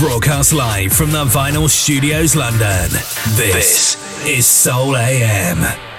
Broadcast live from the Vinyl Studios, London. This, is Soul AM.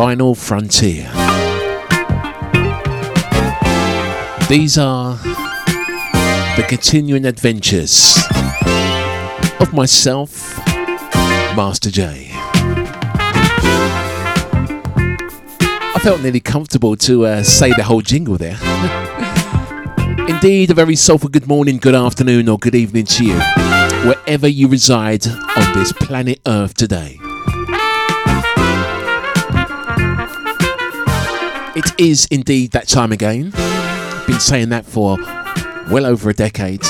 Vinyl Frontier. These are the continuing adventures of myself, Master J. I felt nearly comfortable to uh, say the whole jingle there. Indeed, a very soulful good morning, good afternoon, or good evening to you, wherever you reside on this planet Earth today. It is indeed that time again. Been saying that for well over a decade.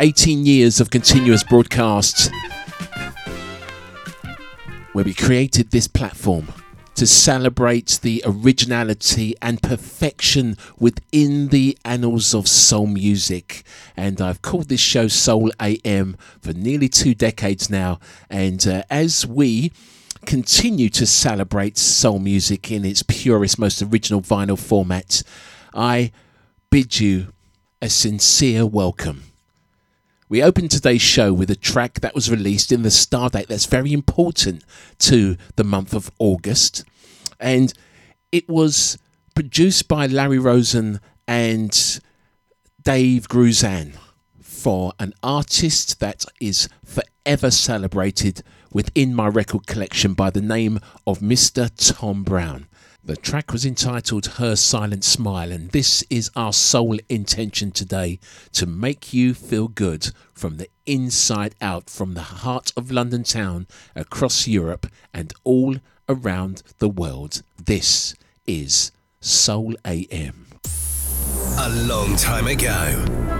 18 years of continuous broadcasts where we created this platform to celebrate the originality and perfection within the annals of soul music. And I've called this show Soul AM for nearly two decades now. And uh, as we continue to celebrate soul music in its purest, most original vinyl format, I bid you a sincere welcome. We opened today's show with a track that was released in the star date that's very important to the month of August. And it was produced by Larry Rosen and Dave Grusin for an artist that is forever celebrated within my record collection by the name of Mr. Tom Brown. The track was entitled Her Silent Smile, and this is our sole intention today to make you feel good from the inside out, from the heart of London town, across Europe, and all around the world. This is Soul AM. A long time ago,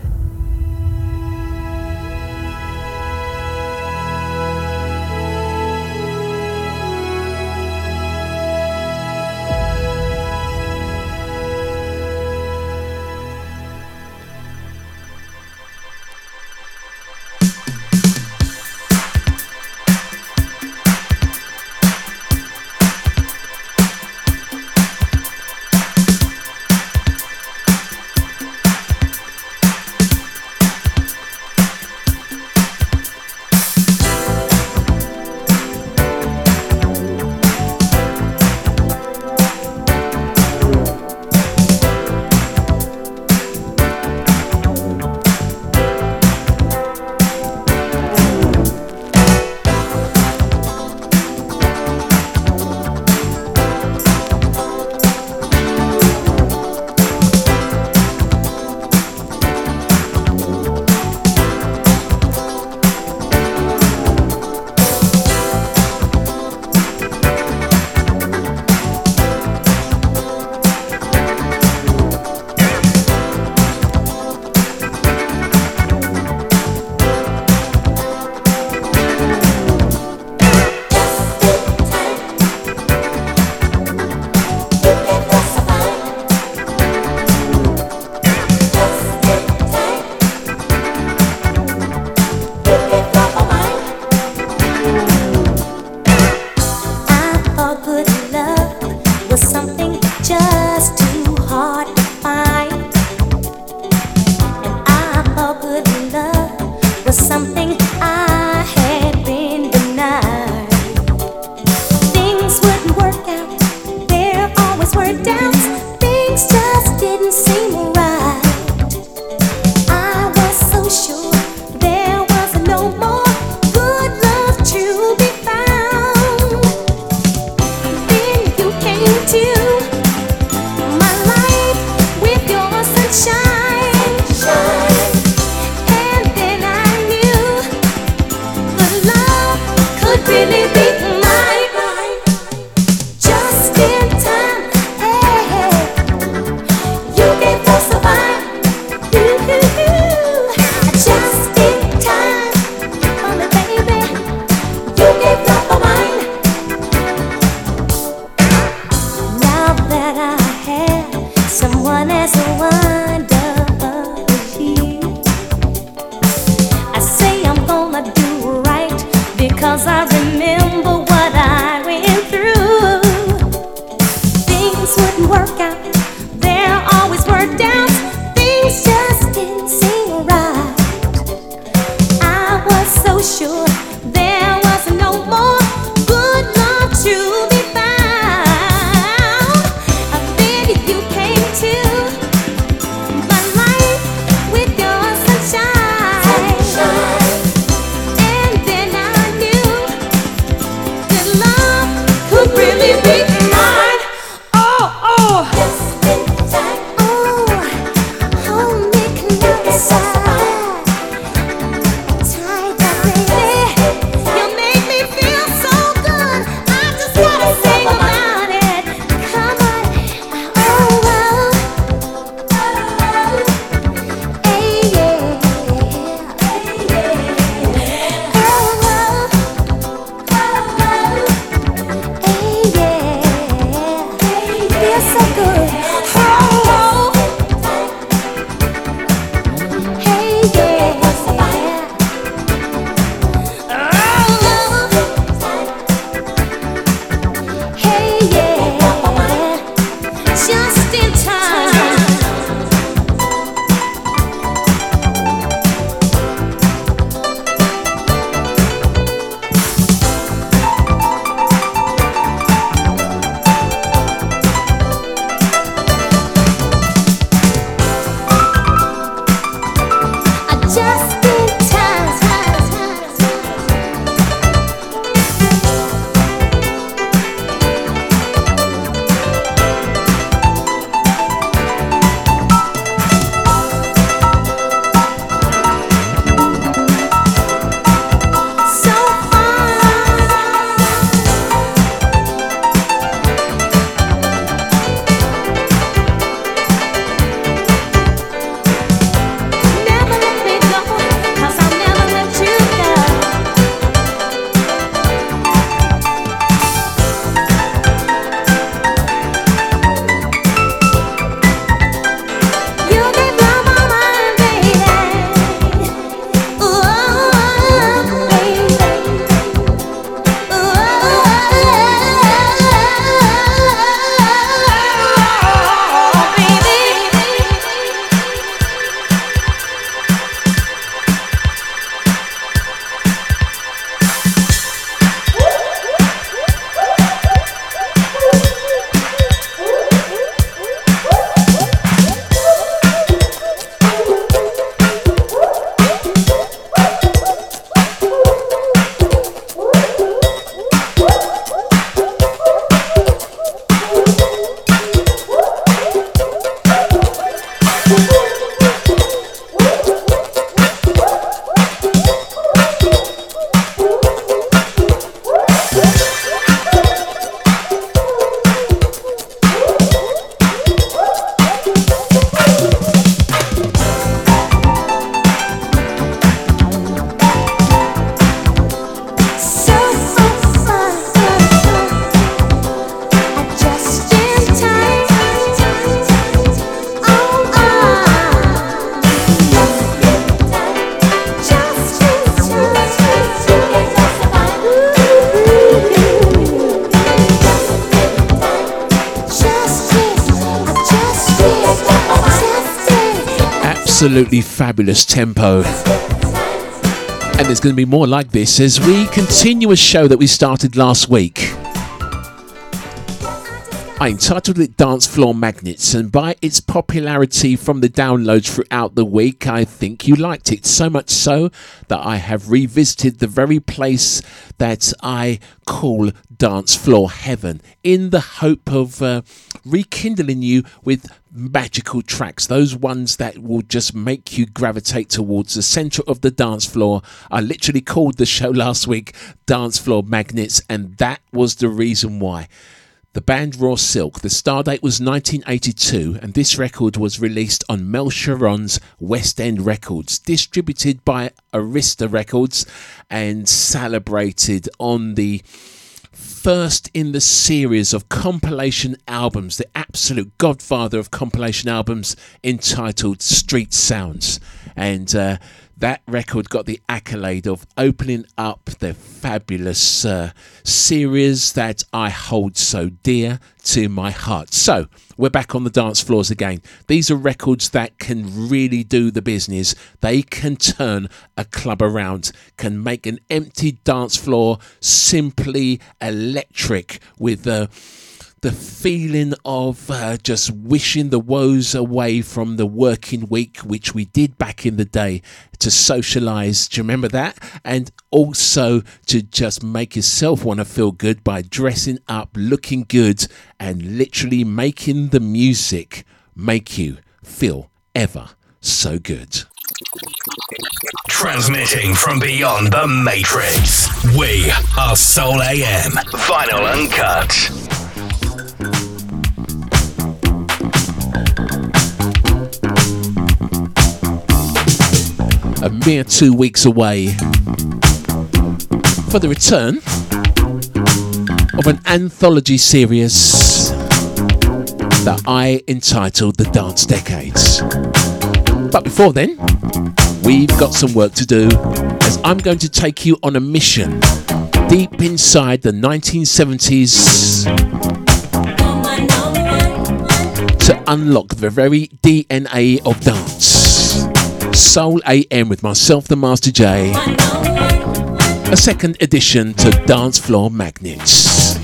Fabulous tempo. And there's going to be more like this as we continue a show that we started last week. I entitled it Dance Floor Magnets, and by its popularity from the downloads throughout the week, I think you liked it. So much so that I have revisited the very place that I call Dance Floor Heaven in the hope of uh, rekindling you with magical tracks, those ones that will just make you gravitate towards the center of the dance floor. I literally called the show last week Dance Floor Magnets, and that was the reason why. The band Raw Silk, the star date was 1982, and this record was released on Mel Cheren's West End Records, distributed by Arista Records, and celebrated on the first in the series of compilation albums, the absolute godfather of compilation albums, entitled Street Sounds. And uh, that record got the accolade of opening up the fabulous uh, series that I hold so dear to my heart. So, we're back on the dance floors again. These are records that can really do the business. They can turn a club around, can make an empty dance floor simply electric with the. Uh, the feeling of uh, just wishing the woes away from the working week, which we did back in the day to socialize. Do you remember that? And also to just make yourself want to feel good by dressing up, looking good, and literally making the music make you feel ever so good. Transmitting from beyond the Matrix, we are Soul AM, vinyl uncut. A mere two weeks away for the return of an anthology series that I entitled The Dance Decades. But before then, we've got some work to do as I'm going to take you on a mission deep inside the 1970s to unlock the very DNA of dance. Soul AM with myself, the Master J. A second edition to Dance Floor Magnets.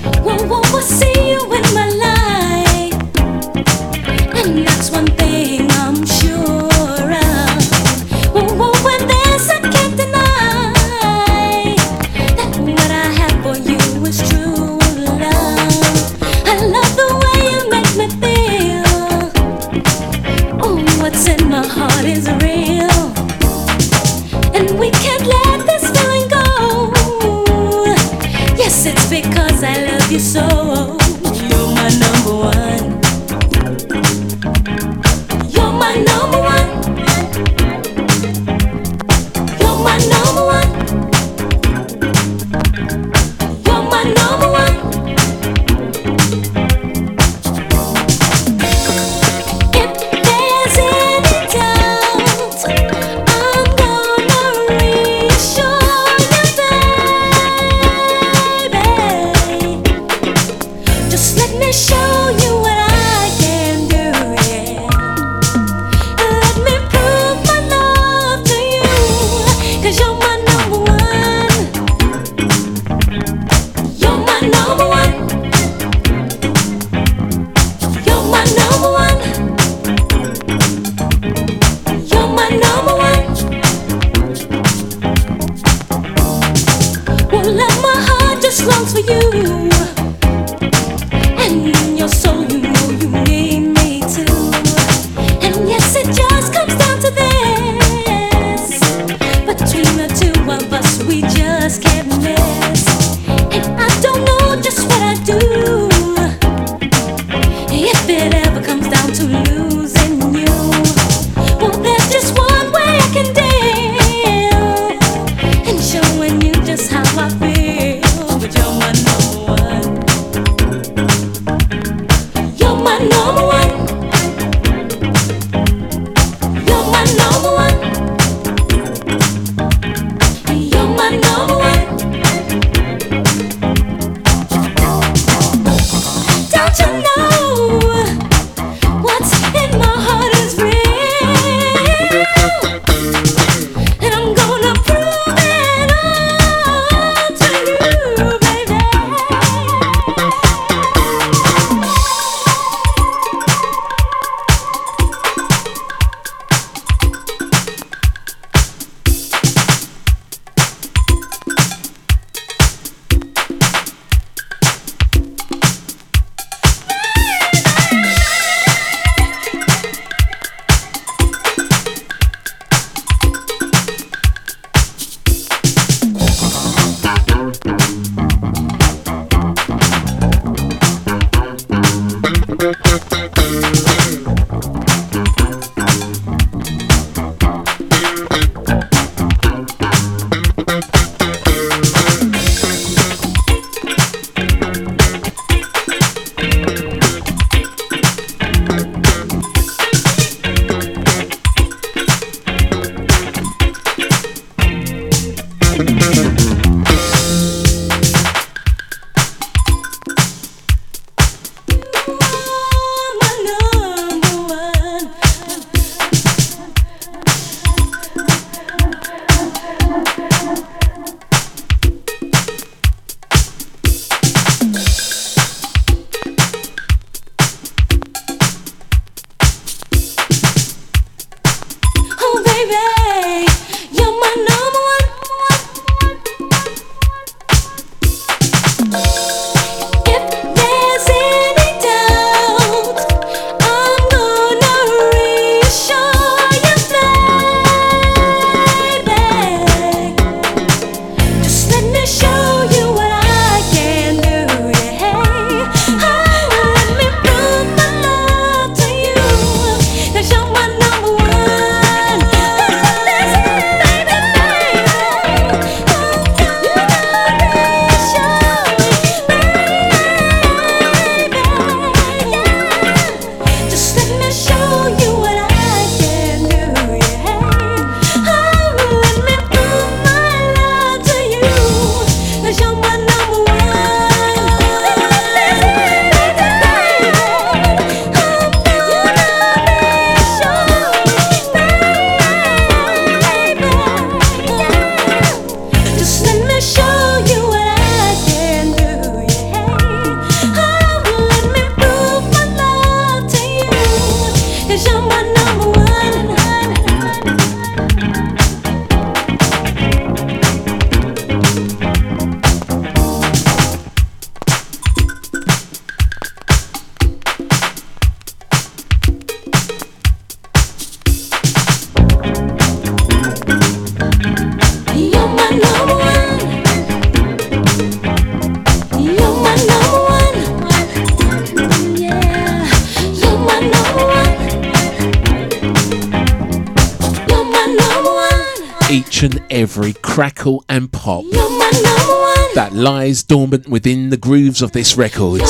Dormant within the grooves of this record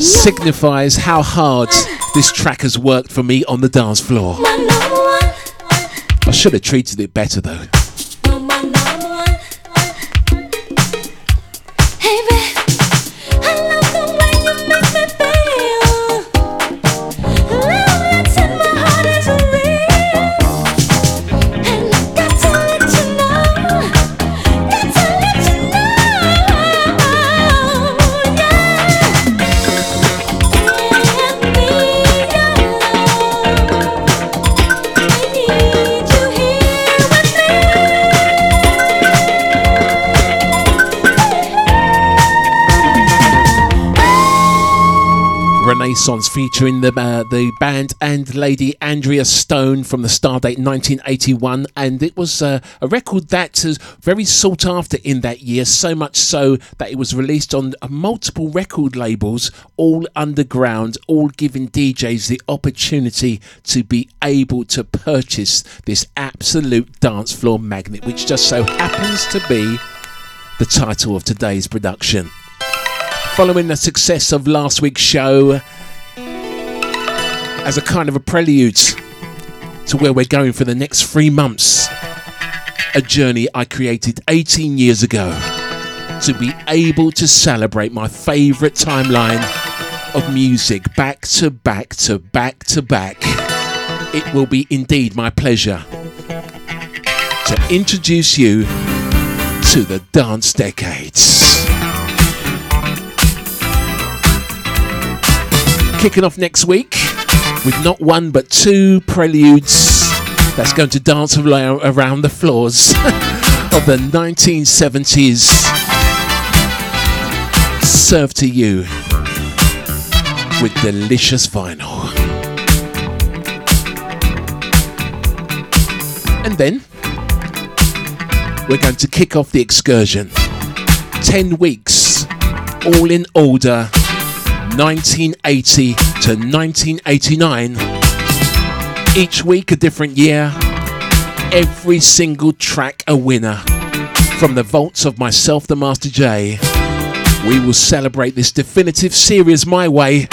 signifies how hard this track has worked for me on the dance floor. I should have treated it better though. Featuring the uh, the band and Lady Andrea Stone from the Stardate 1981, and it was uh, a record that was very sought after in that year. So much so that it was released on multiple record labels, all underground, all giving DJs the opportunity to be able to purchase this absolute dance floor magnet, which just so happens to be the title of today's production. Following the success of last week's show, as a kind of a prelude to where we're going for the next three months. A journey I created 18 years ago to be able to celebrate my favourite timeline of music back to back to back to back. It will be indeed my pleasure to introduce you to the dance decades. Kicking off next week with not one but two preludes that's going to dance around the floors of the 1970s. Served to you with delicious vinyl. And then we're going to kick off the excursion. 10 weeks, all in order 1980 to 1989. Each week a different year, every single track a winner. From the vaults of myself, the Master J, we will celebrate this definitive series my way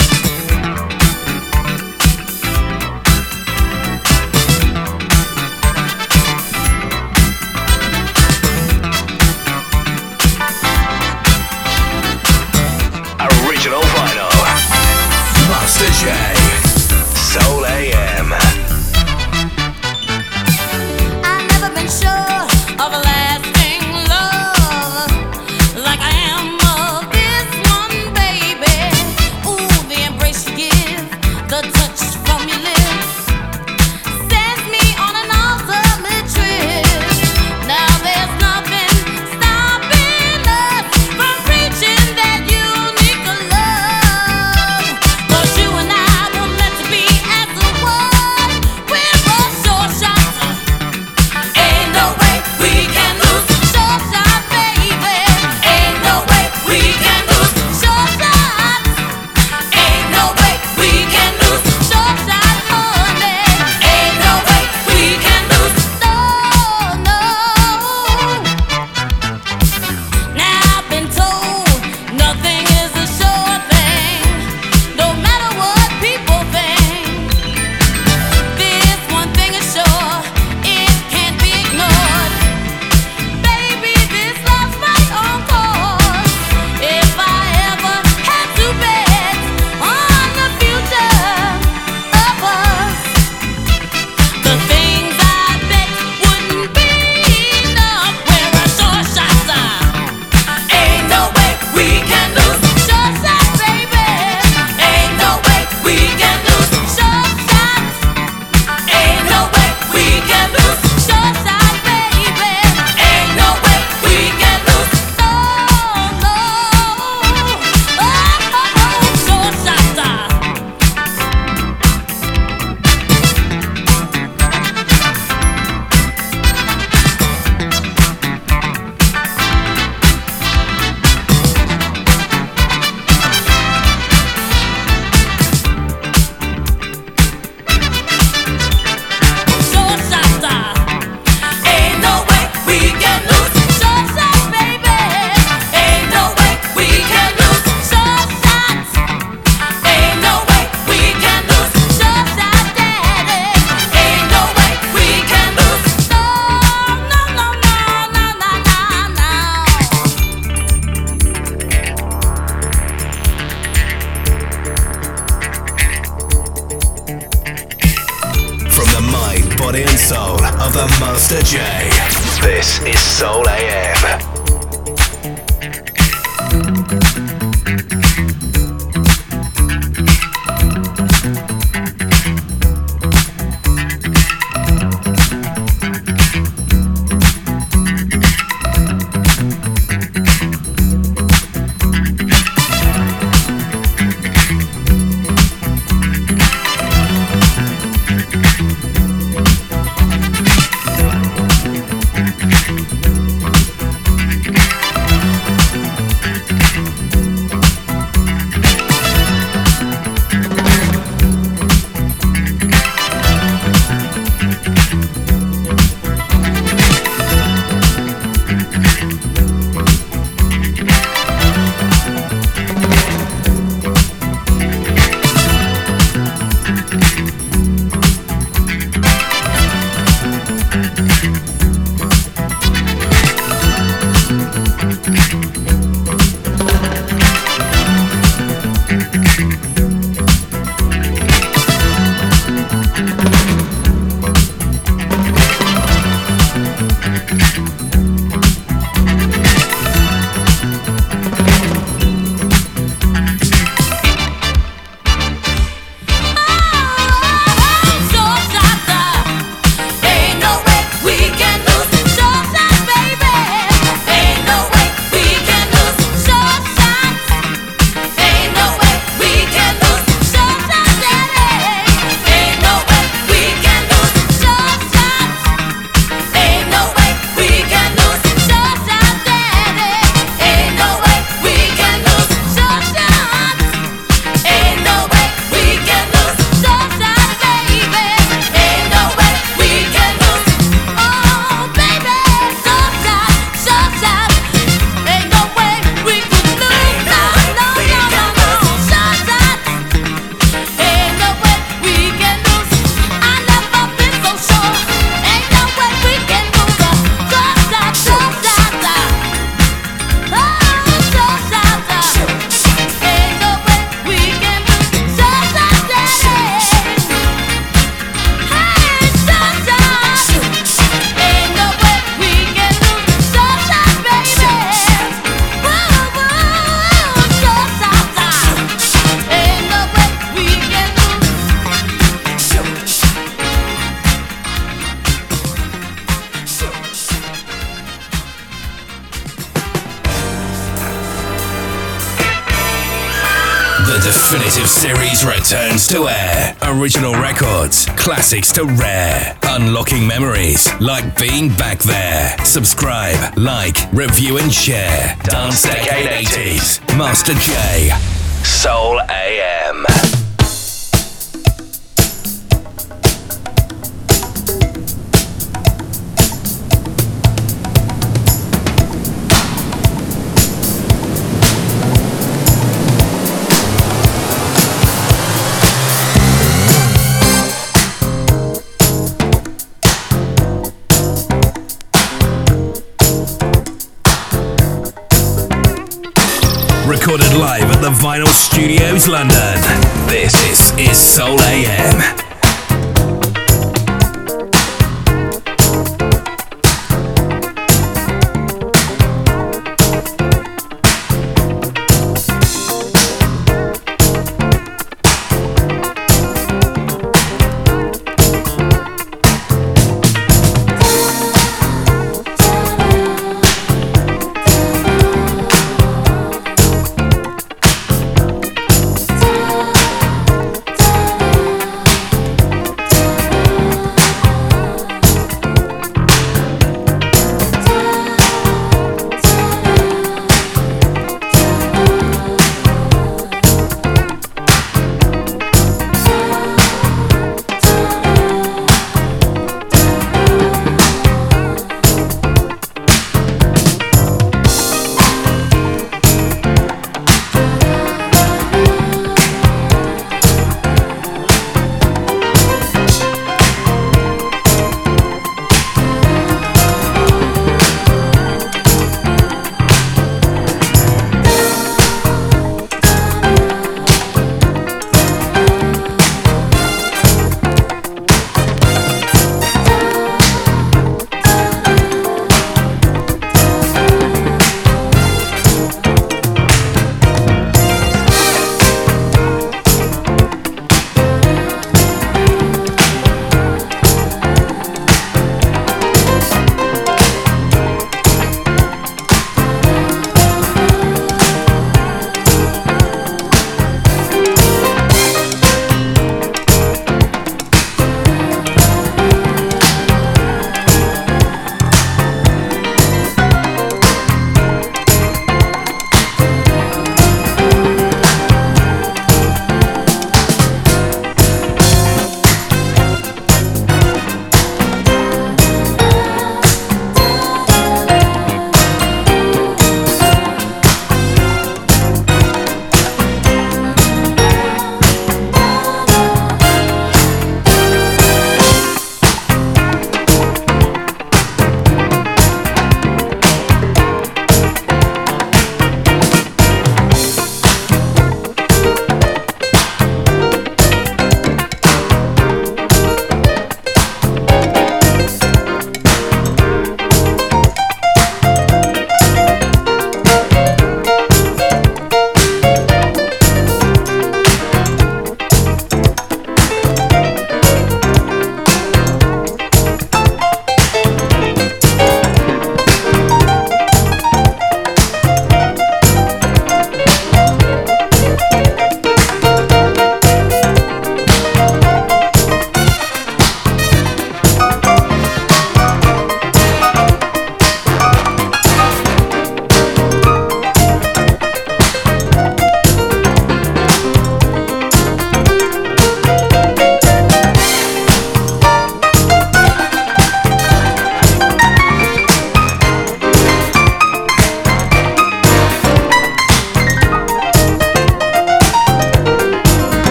classics to rare, unlocking memories like being back there. Subscribe, like, review, and share. Dance Decade 80s, Master J, Soul AM. Studios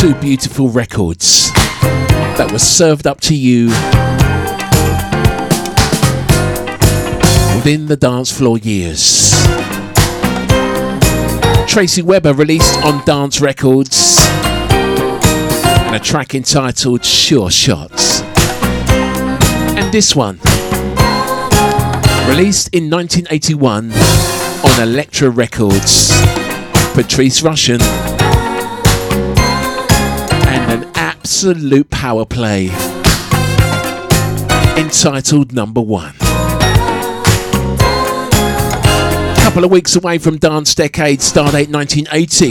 two beautiful records that were served up to you within the dance floor years. Tracy Weber released on Dance Records and a track entitled Sure Shots. And this one, released in 1981 on Elektra Records, Patrice Rushen absolute power play entitled Number One. Couple of weeks away from Dance Decade Stardate 1980,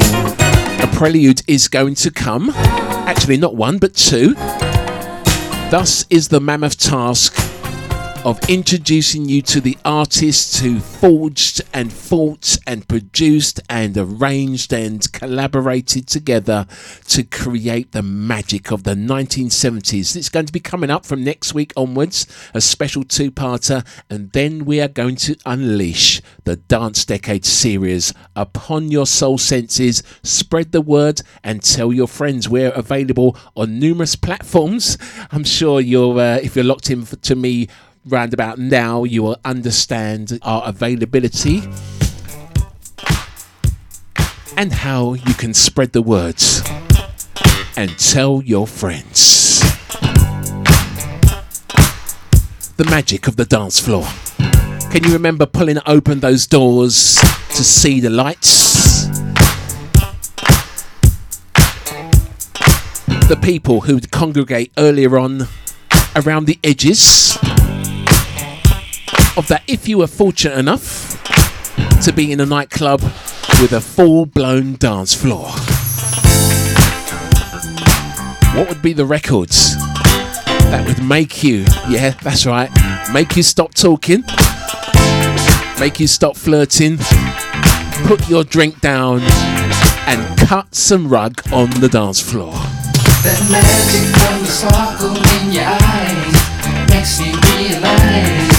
a prelude is going to come. Actually, not one, but two. Thus is the mammoth task of introducing you to the artists who forged and fought and produced and arranged and collaborated together to create the magic of the 1970s. It's going to be coming up from next week onwards, a special two parter, and then we are going to unleash the Dance Decade series upon your soul senses. Spread the word and tell your friends. We're available on numerous platforms. I'm sure you're, uh, if you're locked in to me round about now, you will understand our availability and how you can spread the words and tell your friends. The magic of the dance floor. Can you remember pulling open those doors to see the lights? The people who'd congregate earlier on around the edges of that if you were fortunate enough to be in a nightclub with a full blown dance floor. What would be the records that would make you, yeah, that's right, make you stop talking, make you stop flirting, put your drink down, and cut some rug on the dance floor? That magic from the sparkle in your eyes makes me realize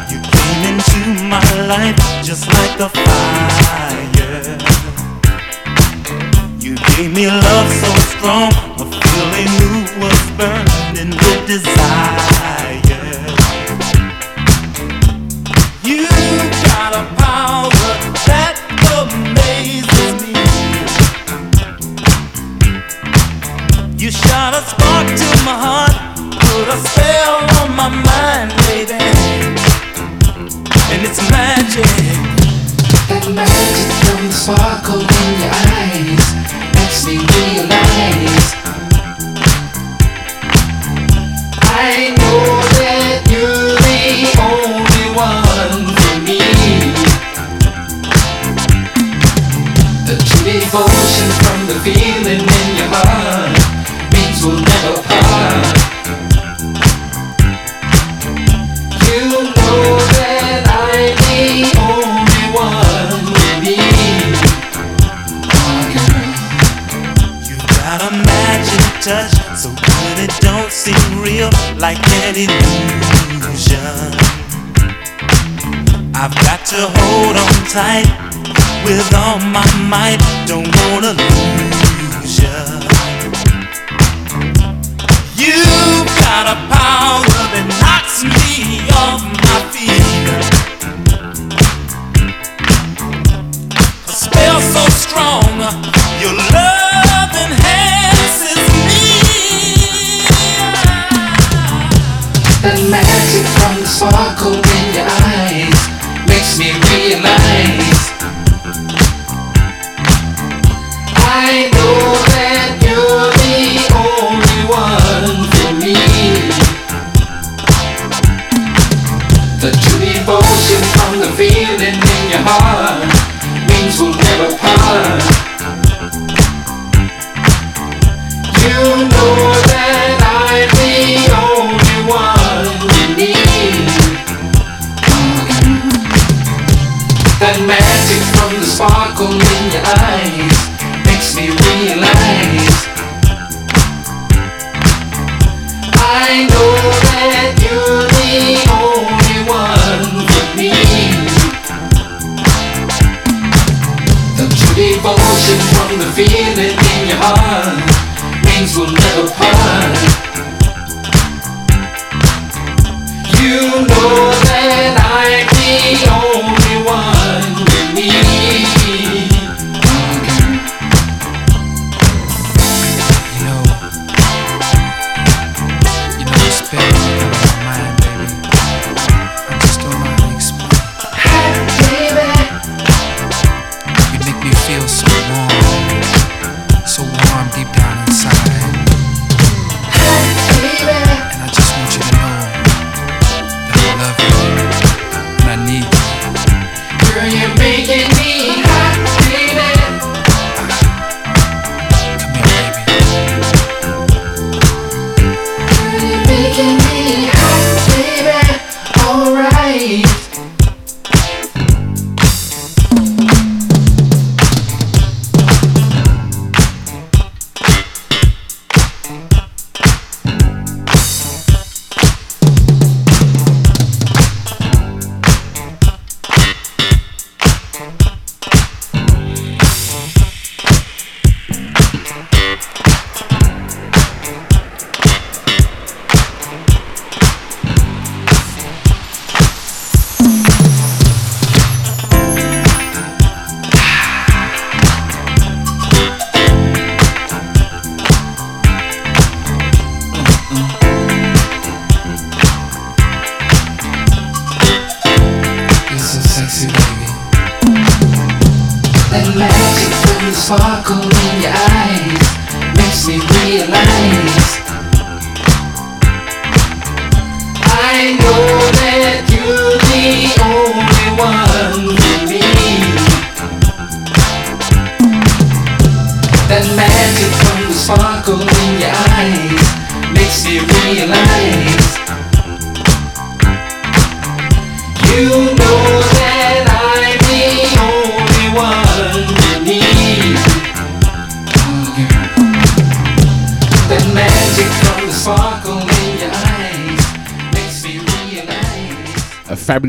my life just like a fire. You gave me love so strong, a feeling new was burning with desire. You got a power that amazes me. You shot a spark to my heart, put a spell on my mind, baby. And it's magic. That magic from the sparkle in your eyes makes me realize I know that you're the only one for me. The true devotion from the feeling in your heart means we'll never part. touch. So good it don't seem real, like an illusion, I've got to hold on tight with all my might. Don't wanna lose ya. You've got a power that knocks me off my feet. A spell so strong, your love. from the sparkle in your eyes makes me realize. We'll never part.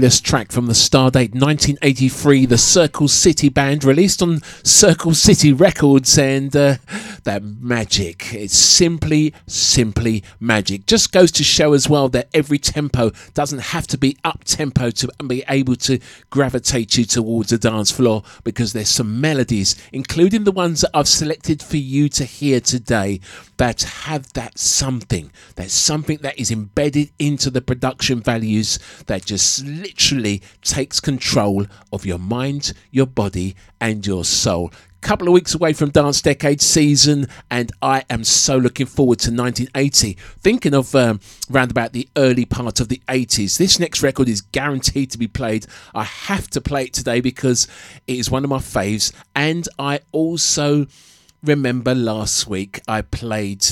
Fabulous track from the Stardate 1983, the Circle City Band, released on Circle City Records, and uh, that magic. It's simply, simply magic. Just goes to show as well that every tempo doesn't have to be up tempo to be able to gravitate you towards the dance floor because there's some melodies, including the ones that I've selected for you to hear today, that have that something. That something that is embedded into the production values that just literally takes control of your mind, your body, and your soul couple of weeks away from Dance Decade season, and I am so looking forward to 1980. Thinking of um, round about the early part of the 80s. This next record is guaranteed to be played. I have to play it today because it is one of my faves, and I also remember last week I played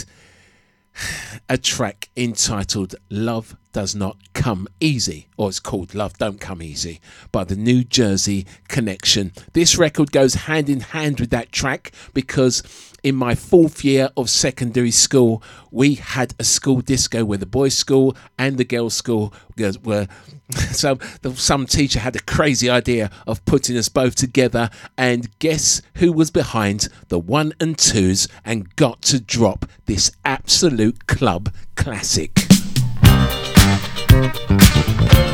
a track entitled Love Does Not Come Easy, or it's called Love Don't Come Easy by the New Jersey Connection. This record goes hand in hand with that track because in my fourth year of secondary school, we had a school disco where the boys' school and the girls' school were. So some teacher had a crazy idea of putting us both together, and guess who was behind the one and twos and got to drop this absolute club classic. Thank you.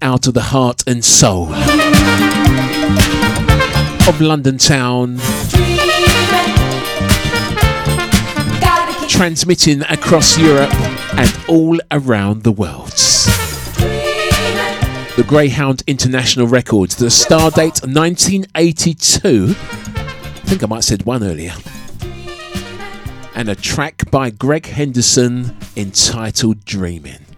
Out of the heart and soul of London town, transmitting across Europe and all around the world. The Greyhound International Records, the star date 1982. I think I might have said one earlier. And a track by Greg Henderson entitled Dreaming.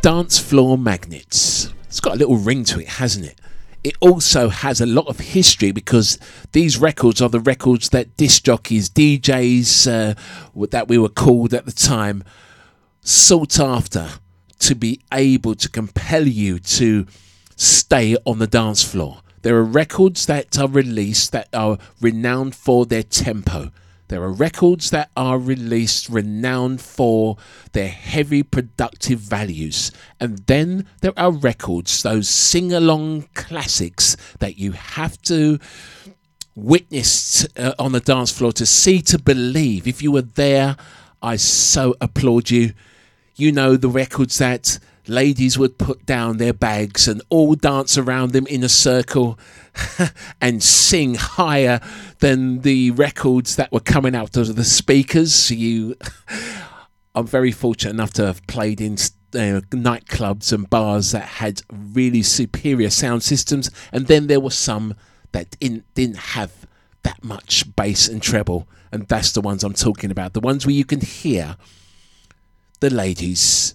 Dance Floor Magnets. It's got a little ring to it, hasn't it? It also has a lot of history because these records are the records that disc jockeys, DJs, uh, that we were called at the time, sought after to be able to compel you to stay on the dance floor. There are records that are released that are renowned for their tempo. There are records that are released renowned for their heavy productive values. And then there are records, those sing along classics that you have to witness uh, on the dance floor to see to believe. If you were there, I so applaud you. You know the records that ladies would put down their bags and all dance around them in a circle and sing higher than the records that were coming out of the speakers. You, I'm very fortunate enough to have played in uh, nightclubs and bars that had really superior sound systems, and then there were some that didn't, didn't have that much bass and treble, and that's the ones I'm talking about. The ones where you can hear the ladies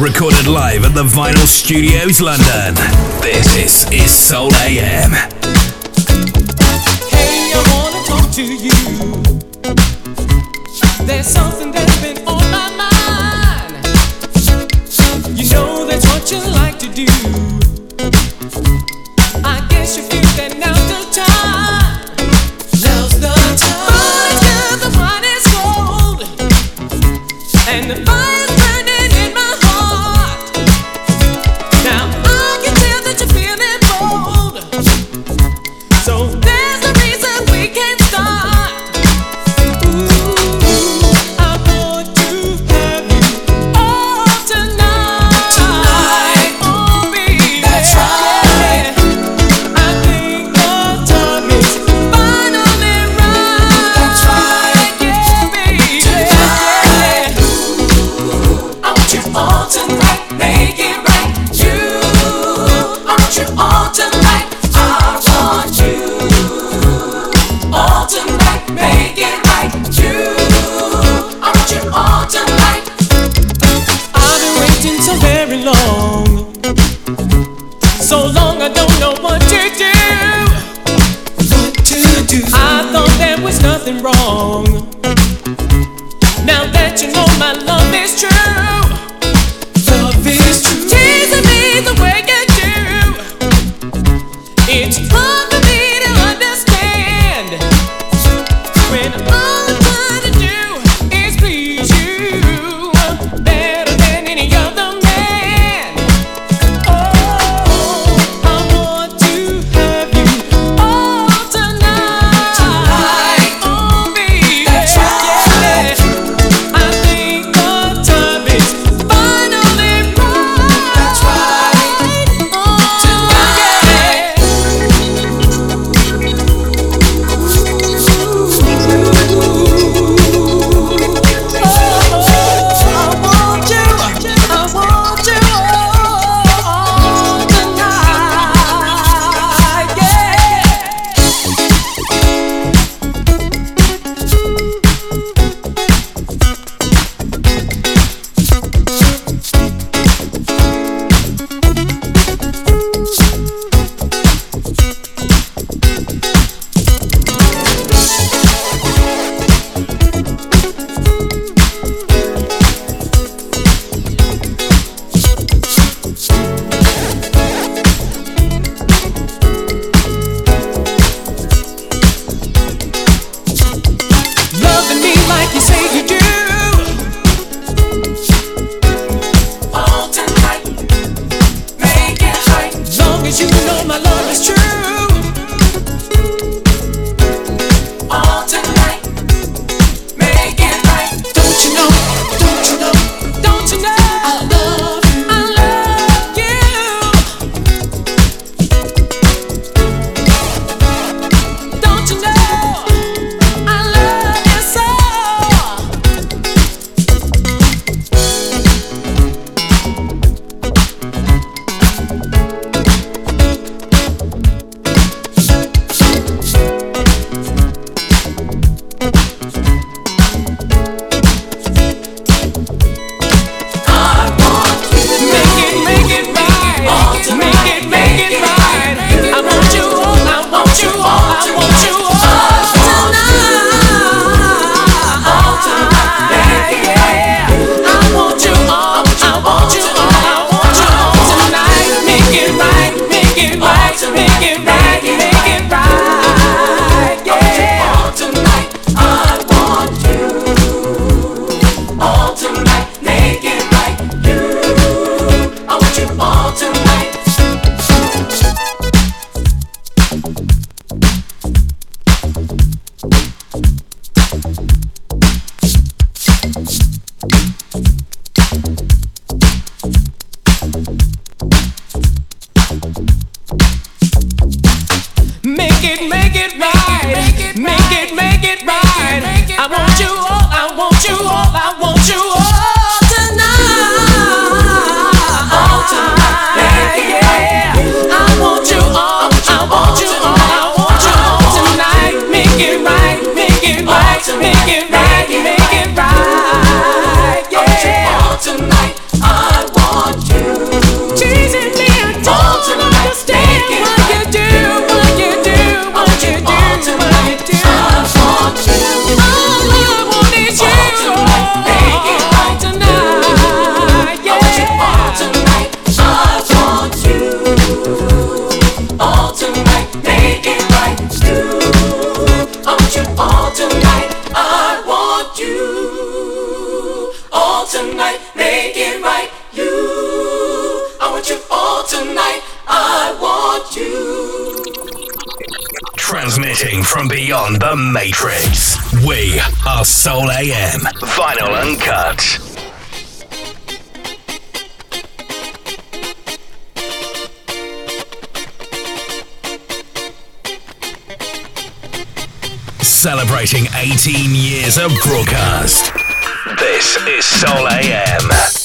Recorded live at the Vinyl Studios, London. This is Soul AM. Hey, I wanna talk to you. There's something that's been on my mind. You know that's what you like to do. I guess you feel that now's the time. Celebrating 18 years of broadcast. This is Soul AM.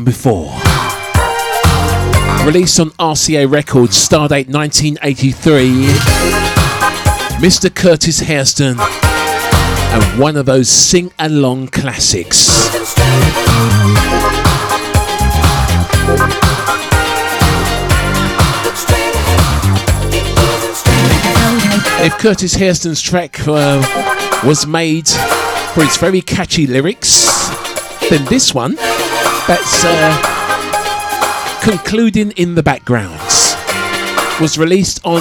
one before. Released on RCA Records, Stardate 1983. Mr. Curtis Hairston and one of those sing along classics. If Curtis Hairston's track uh, was made for its very catchy lyrics, then this one that's uh, concluding in the backgrounds was released on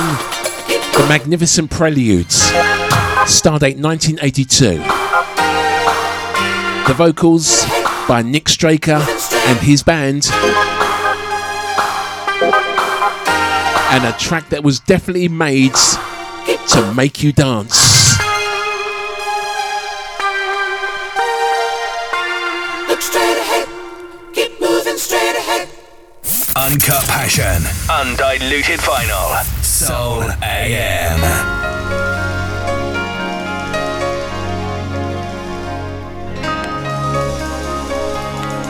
the Magnificent Preludes, Stardate 1982. The vocals by Nick Straker and his band, and a track that was definitely made to make you dance. straight Uncut passion. Undiluted vinyl. Soul AM.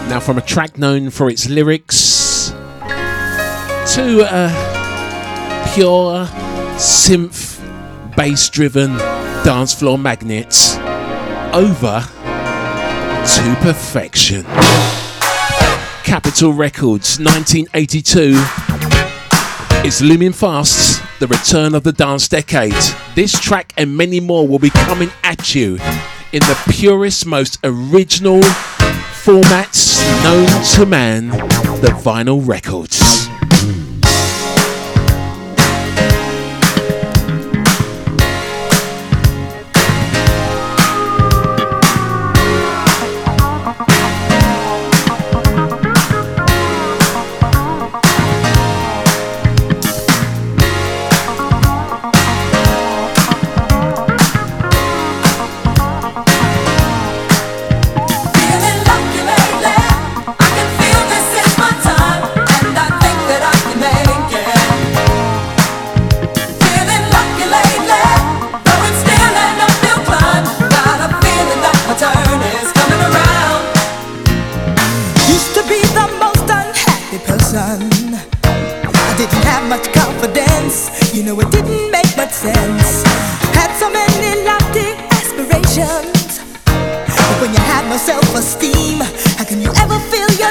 Now, from a track known for its lyrics to a pure synth bass driven dance floor magnet over to perfection. Capitol Records, 1982. It's looming fast, the return of the dance decade. This track and many more will be coming at you in the purest, most original formats known to man, the vinyl records.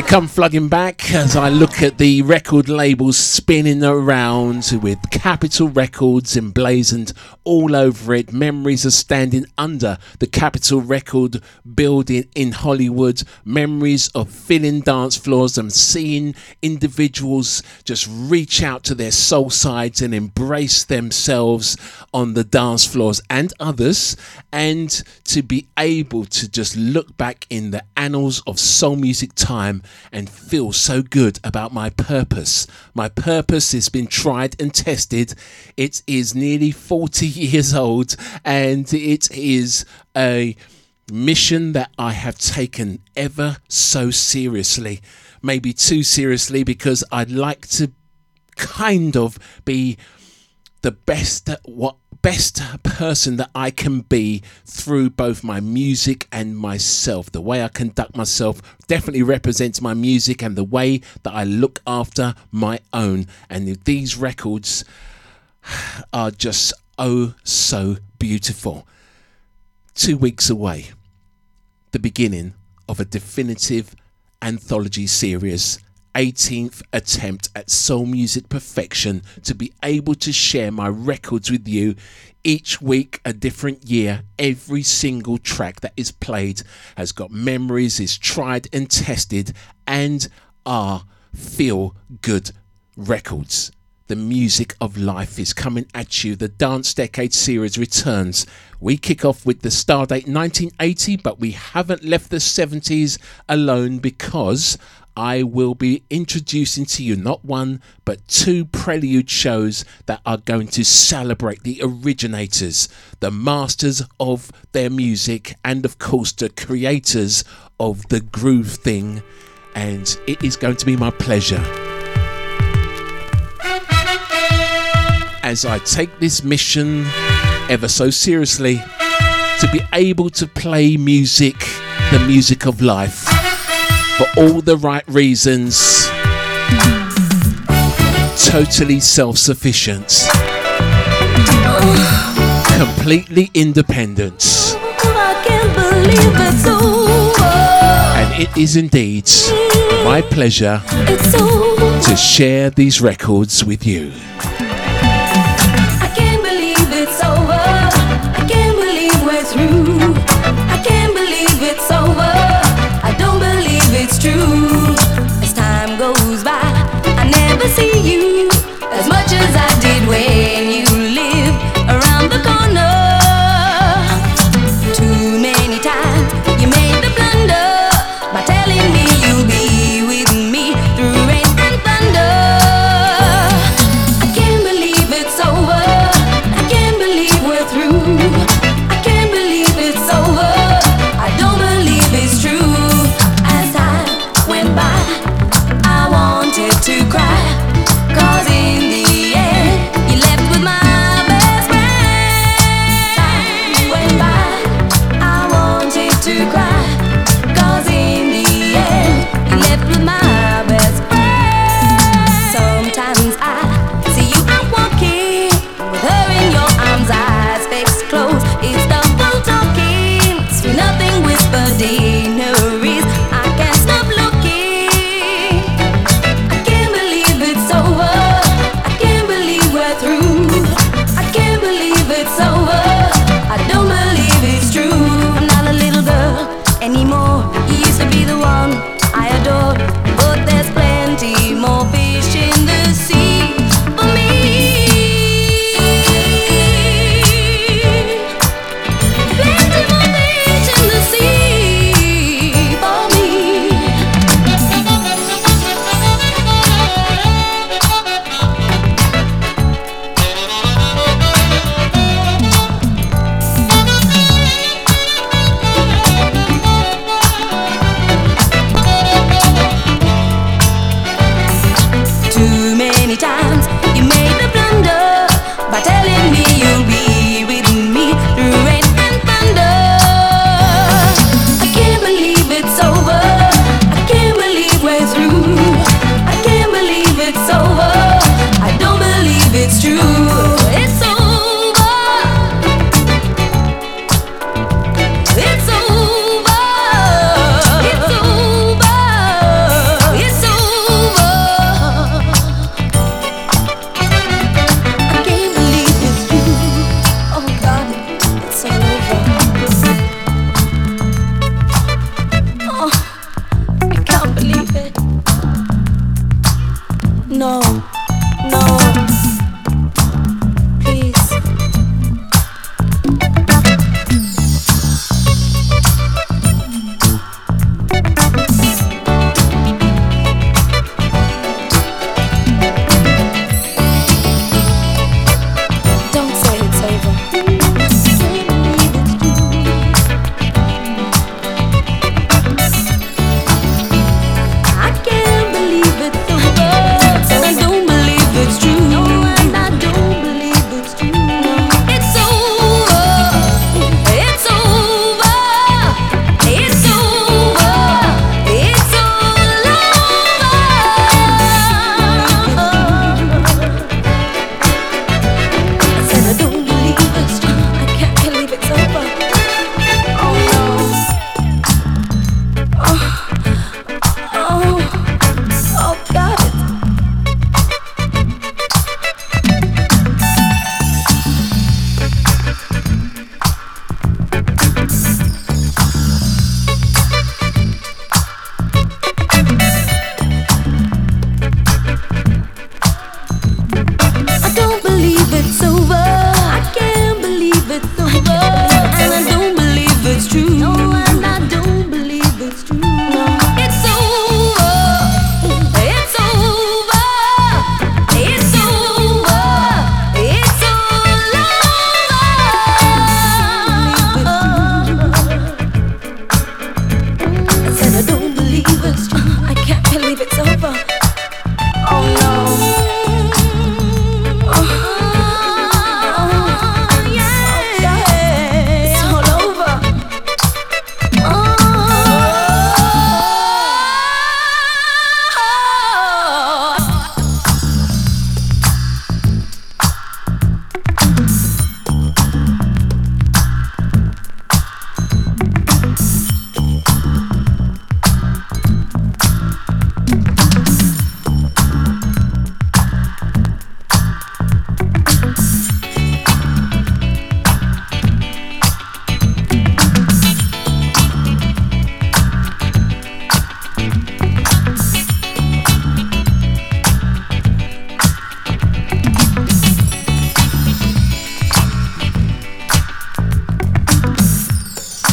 They come flooding back as I look at the record labels spinning around with Capitol Records emblazoned all over it. Memories of standing under the Capitol Record building in Hollywood. Memories of filling dance floors and seeing individuals just reach out to their soul sides and embrace themselves on the dance floors and others. And to be able to just look back in the annals of soul music time and feel so good about my purpose. My purpose has been tried and tested. It is nearly 40 years old and it is a mission that I have taken ever so seriously. Maybe too seriously because I'd like to kind of be the best at what best person that I can be through both my music and myself. The way I conduct myself definitely represents my music and the way that I look after my own. And these records are just oh so beautiful. Two weeks away, the beginning of a definitive anthology series 18th attempt at soul music perfection to be able to share my records with you each week a different year every single track that is played has got memories is tried and tested and are feel good records the music of life is coming at you. The Dance Decade series returns. We kick off with the stardate 1980, but we haven't left the 70s alone because I will be introducing to you not one but two prelude shows that are going to celebrate the originators, the masters of their music, and of course the creators of the groove thing. And it is going to be my pleasure as I take this mission ever so seriously to be able to play music, the music of life, for all the right reasons, totally self sufficient, completely independent. I can't believe. And it is indeed my pleasure to share these records with you.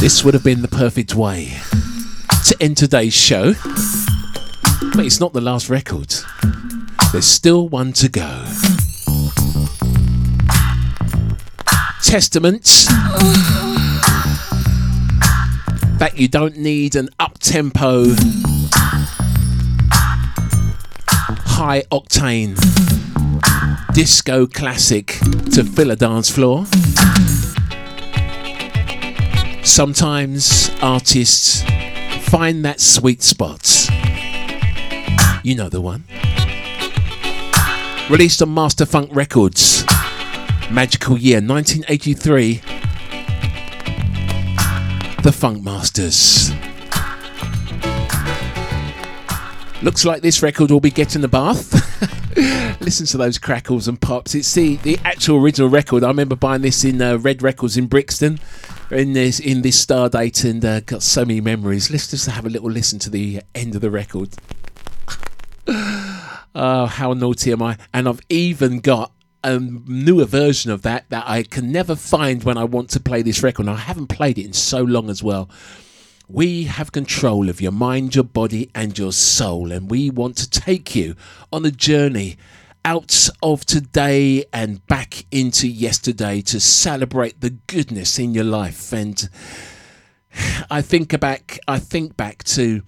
This would have been the perfect way to end today's show. But it's not the last record. There's still one to go. Testament that you don't need an up tempo, high octane disco classic to fill a dance floor. Sometimes artists find that sweet spot. You know the one. Released on Master Funk Records. Magical year 1983. The Funk Masters. Looks like this record will be getting the bath. Listen to those crackles and pops. It's the, the actual original record. I remember buying this in uh, Red Records in Brixton, in this in this star date, and uh, got so many memories. Let's just have a little listen to the end of the record. oh, how naughty am I? And I've even got a newer version of that that I can never find when I want to play this record. And I haven't played it in so long as well. We have control of your mind, your body, and your soul, and we want to take you on a journey out of today and back into yesterday to celebrate the goodness in your life. And I think back, I think back to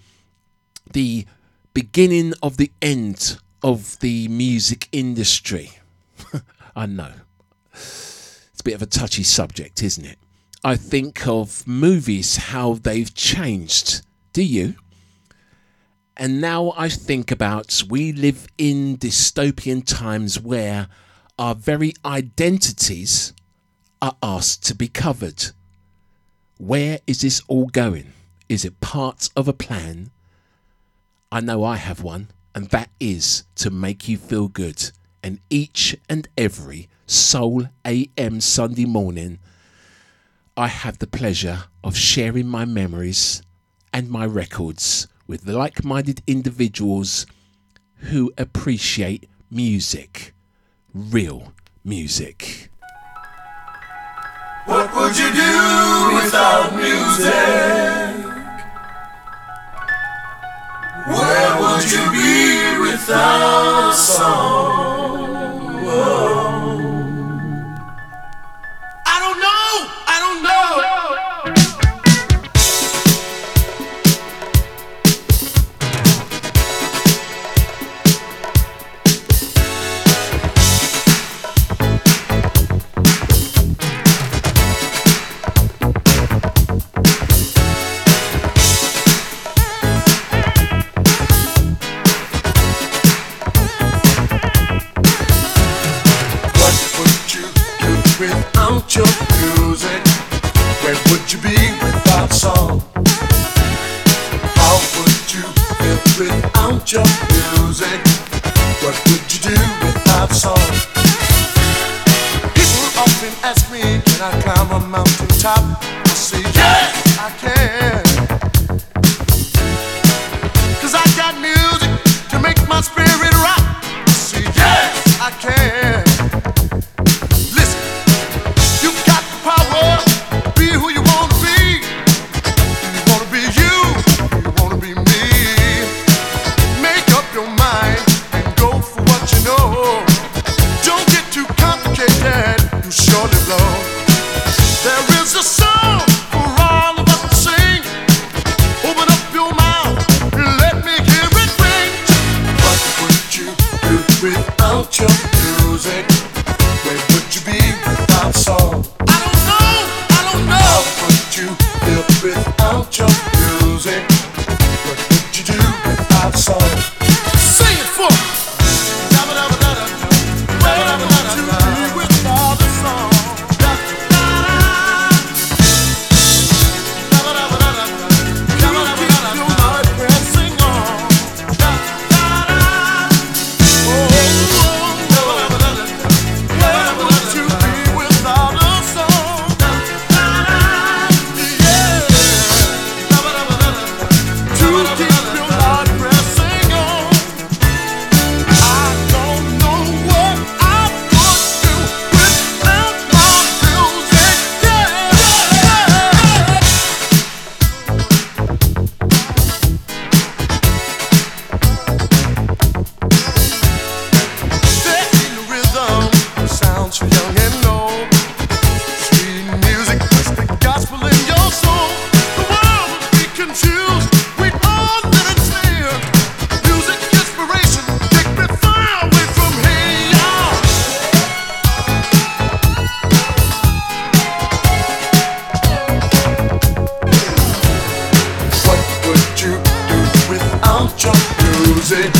the beginning of the end of the music industry. I know it's a bit of a touchy subject, isn't it? I think of movies, how they've changed. Do you? And now I think about we live in dystopian times where our very identities are asked to be covered. Where is this all going? Is it part of a plan? I know I have one, and that is to make you feel good. And each and every Soul AM Sunday morning, I have the pleasure of sharing my memories and my records with like minded individuals who appreciate music. Real music. What would you do without music? Where would you be without a song? Whoa. jump music.